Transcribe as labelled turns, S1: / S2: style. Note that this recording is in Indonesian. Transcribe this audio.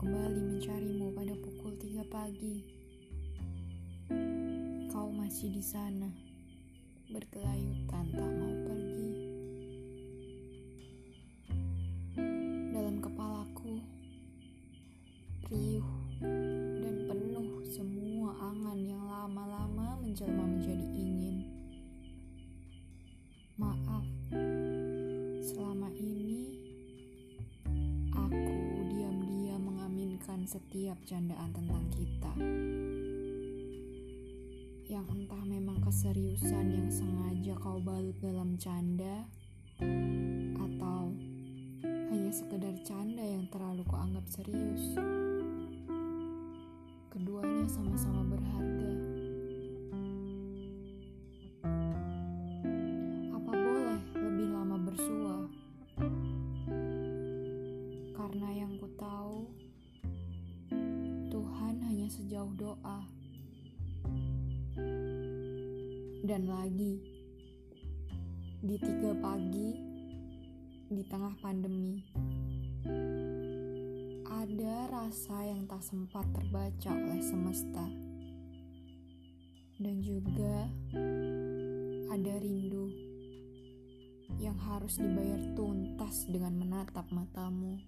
S1: kembali mencarimu pada pukul tiga pagi. Kau masih di sana, berkelayutan tak mau pergi. Dalam kepalaku, riuh dan penuh semua angan yang lama-lama menjelma menjadi ingin. Setiap candaan tentang kita. Yang entah memang keseriusan yang sengaja kau balut dalam canda atau hanya sekedar canda yang terlalu kau anggap serius. Keduanya sama-sama Sejauh doa. Dan lagi, di tiga pagi, di tengah pandemi, ada rasa yang tak sempat terbaca oleh semesta. Dan juga ada rindu yang harus dibayar tuntas dengan menatap matamu.